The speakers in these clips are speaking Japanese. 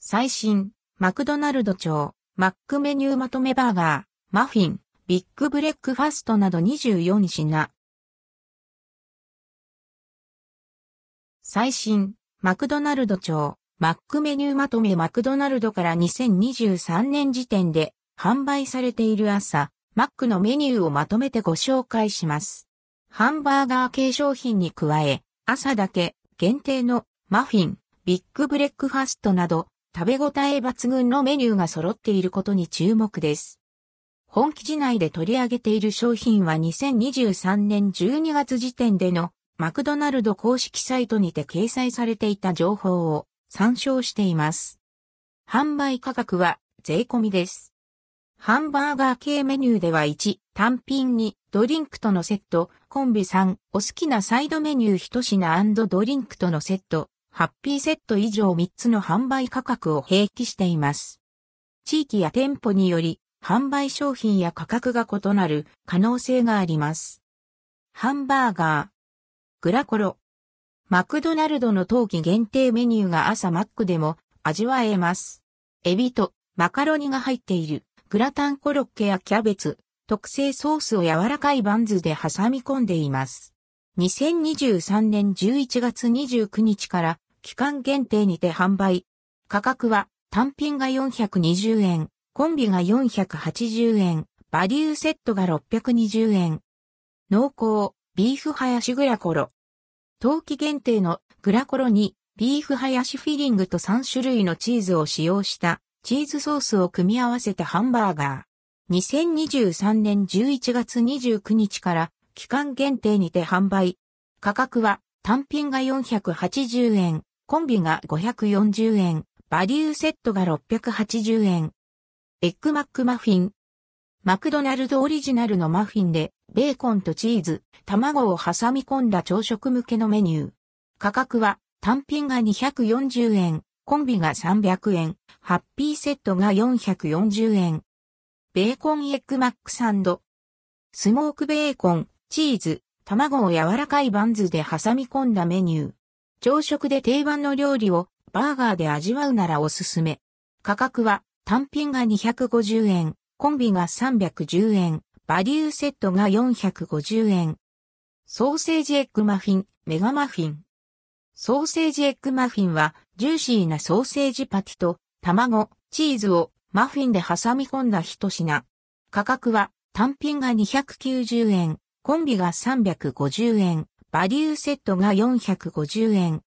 最新、マクドナルド庁、マックメニューまとめバーガー、マフィン、ビッグブレックファストなど24品。最新、マクドナルド庁、マックメニューまとめマクドナルドから2023年時点で販売されている朝、マックのメニューをまとめてご紹介します。ハンバーガー系商品に加え、朝だけ限定のマフィン、ビッグブレックファストなど食べ応え抜群のメニューが揃っていることに注目です。本記事内で取り上げている商品は2023年12月時点でのマクドナルド公式サイトにて掲載されていた情報を参照しています。販売価格は税込みです。ハンバーガー系メニューでは1、単品にドリンクとのセット、コンビ3、お好きなサイドメニュー1品ドリンクとのセット、ハッピーセット以上3つの販売価格を併記しています。地域や店舗により販売商品や価格が異なる可能性があります。ハンバーガー、グラコロ、マクドナルドの冬季限定メニューが朝マックでも味わえます。エビとマカロニが入っているグラタンコロッケやキャベツ、特製ソースを柔らかいバンズで挟み込んでいます。2023年11月29日から期間限定にて販売。価格は単品が420円、コンビが480円、バリューセットが620円。濃厚、ビーフハヤシグラコロ。冬季限定のグラコロにビーフハヤシフィリングと3種類のチーズを使用したチーズソースを組み合わせたハンバーガー。2023年11月29日から期間限定にて販売。価格は単品が480円、コンビが540円、バリューセットが680円。エッグマックマフィン。マクドナルドオリジナルのマフィンで、ベーコンとチーズ、卵を挟み込んだ朝食向けのメニュー。価格は単品が240円、コンビが300円、ハッピーセットが440円。ベーコンエッグマックサンド。スモークベーコン、チーズ、卵を柔らかいバンズで挟み込んだメニュー。朝食で定番の料理をバーガーで味わうならおすすめ。価格は単品が250円、コンビが310円、バリューセットが450円。ソーセージエッグマフィン、メガマフィン。ソーセージエッグマフィンはジューシーなソーセージパティと卵、チーズをマフィンで挟み込んだ一品。価格は単品が290円、コンビが350円、バリューセットが450円。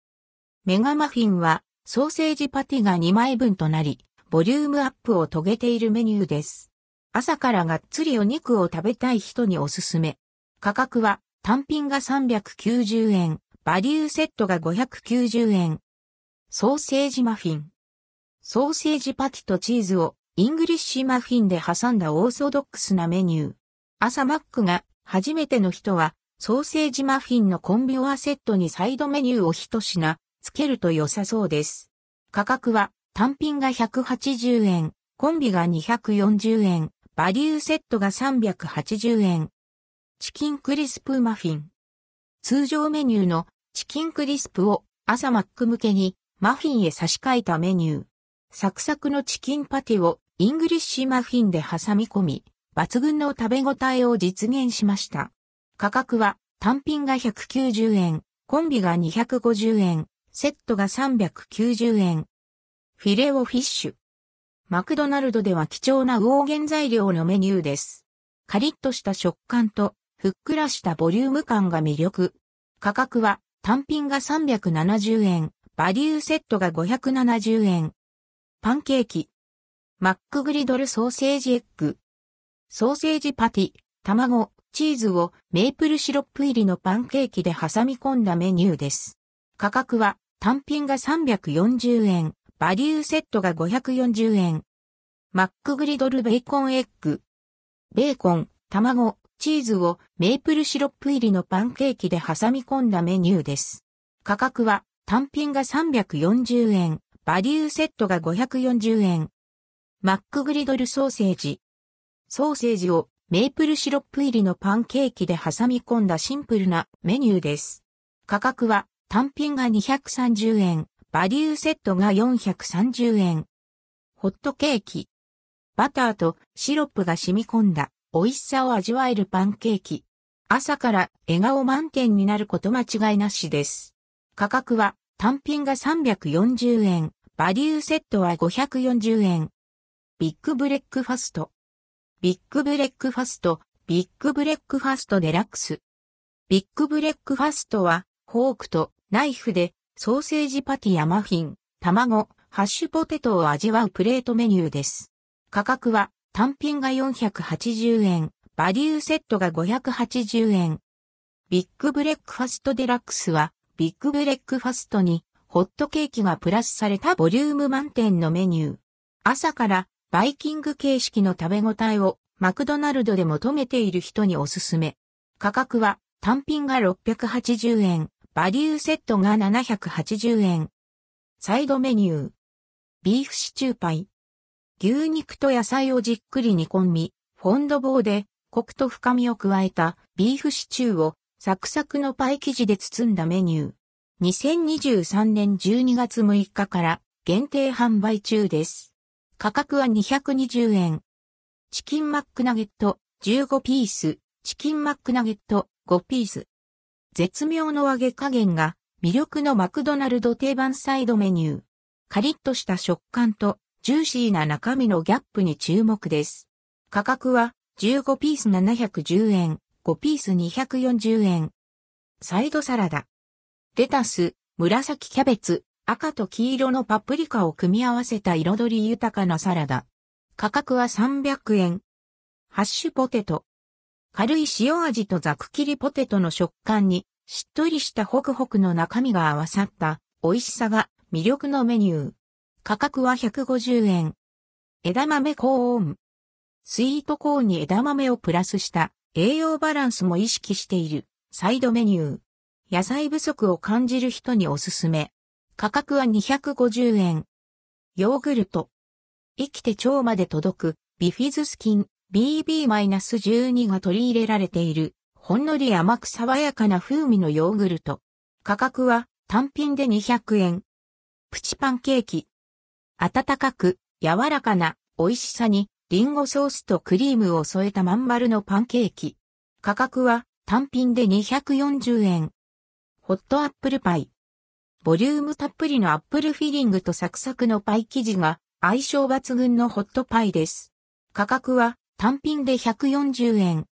メガマフィンはソーセージパティが2枚分となり、ボリュームアップを遂げているメニューです。朝からがっつりお肉を食べたい人におすすめ。価格は単品が390円、バリューセットが590円。ソーセージマフィン。ソーセージパティとチーズをイングリッシュマフィンで挟んだオーソドックスなメニュー。朝マックが初めての人は、ソーセージマフィンのコンビオアセットにサイドメニューを一品、つけると良さそうです。価格は単品が180円、コンビが240円、バリューセットが380円。チキンクリスプマフィン。通常メニューのチキンクリスプを朝マック向けにマフィンへ差し替えたメニュー。サクサクのチキンパティをイングリッシュマフィンで挟み込み、抜群の食べ応えを実現しました。価格は単品が190円、コンビが250円、セットが390円。フィレオフィッシュ。マクドナルドでは貴重な魚原材料のメニューです。カリッとした食感とふっくらしたボリューム感が魅力。価格は単品が370円、バリューセットが570円。パンケーキ。マックグリドルソーセージエッグ。ソーセージパティ、卵、チーズをメープルシロップ入りのパンケーキで挟み込んだメニューです。価格は単品が340円、バリューセットが540円。マックグリドルベーコンエッグ。ベーコン、卵、チーズをメープルシロップ入りのパンケーキで挟み込んだメニューです。価格は単品が340円、バリューセットが540円。マックグリドルソーセージ。ソーセージをメープルシロップ入りのパンケーキで挟み込んだシンプルなメニューです。価格は単品が230円、バリューセットが430円。ホットケーキ。バターとシロップが染み込んだ美味しさを味わえるパンケーキ。朝から笑顔満点になること間違いなしです。価格は単品が340円、バリューセットは540円。ビッグブレックファスト。ビッグブレックファスト、ビッグブレックファストデラックス。ビッグブレックファストは、フォークとナイフでソーセージパティやマフィン、卵、ハッシュポテトを味わうプレートメニューです。価格は単品が480円、バリューセットが580円。ビッグブレックファストデラックスは、ビッグブレックファストにホットケーキがプラスされたボリューム満点のメニュー。朝からバイキング形式の食べ応えをマクドナルドで求めている人におすすめ。価格は単品が680円、バリューセットが780円。サイドメニュー。ビーフシチューパイ。牛肉と野菜をじっくり煮込み、フォンド棒でコクと深みを加えたビーフシチューをサクサクのパイ生地で包んだメニュー。2023年12月6日から限定販売中です。価格は220円。チキンマックナゲット15ピース、チキンマックナゲット5ピース。絶妙の揚げ加減が魅力のマクドナルド定番サイドメニュー。カリッとした食感とジューシーな中身のギャップに注目です。価格は15ピース710円、5ピース240円。サイドサラダ。レタス、紫キャベツ、赤と黄色のパプリカを組み合わせた彩り豊かなサラダ。価格は300円。ハッシュポテト。軽い塩味とザク切りポテトの食感に、しっとりしたホクホクの中身が合わさった美味しさが魅力のメニュー。価格は150円。枝豆コーン。スイートコーンに枝豆をプラスした栄養バランスも意識しているサイドメニュー。野菜不足を感じる人におすすめ。価格は250円。ヨーグルト。生きて腸まで届くビフィズスキン BB-12 が取り入れられているほんのり甘く爽やかな風味のヨーグルト。価格は単品で200円。プチパンケーキ。温かく柔らかな美味しさにリンゴソースとクリームを添えたまん丸のパンケーキ。価格は単品で240円。ホットアップルパイ。ボリュームたっぷりのアップルフィリングとサクサクのパイ生地が相性抜群のホットパイです。価格は単品で140円。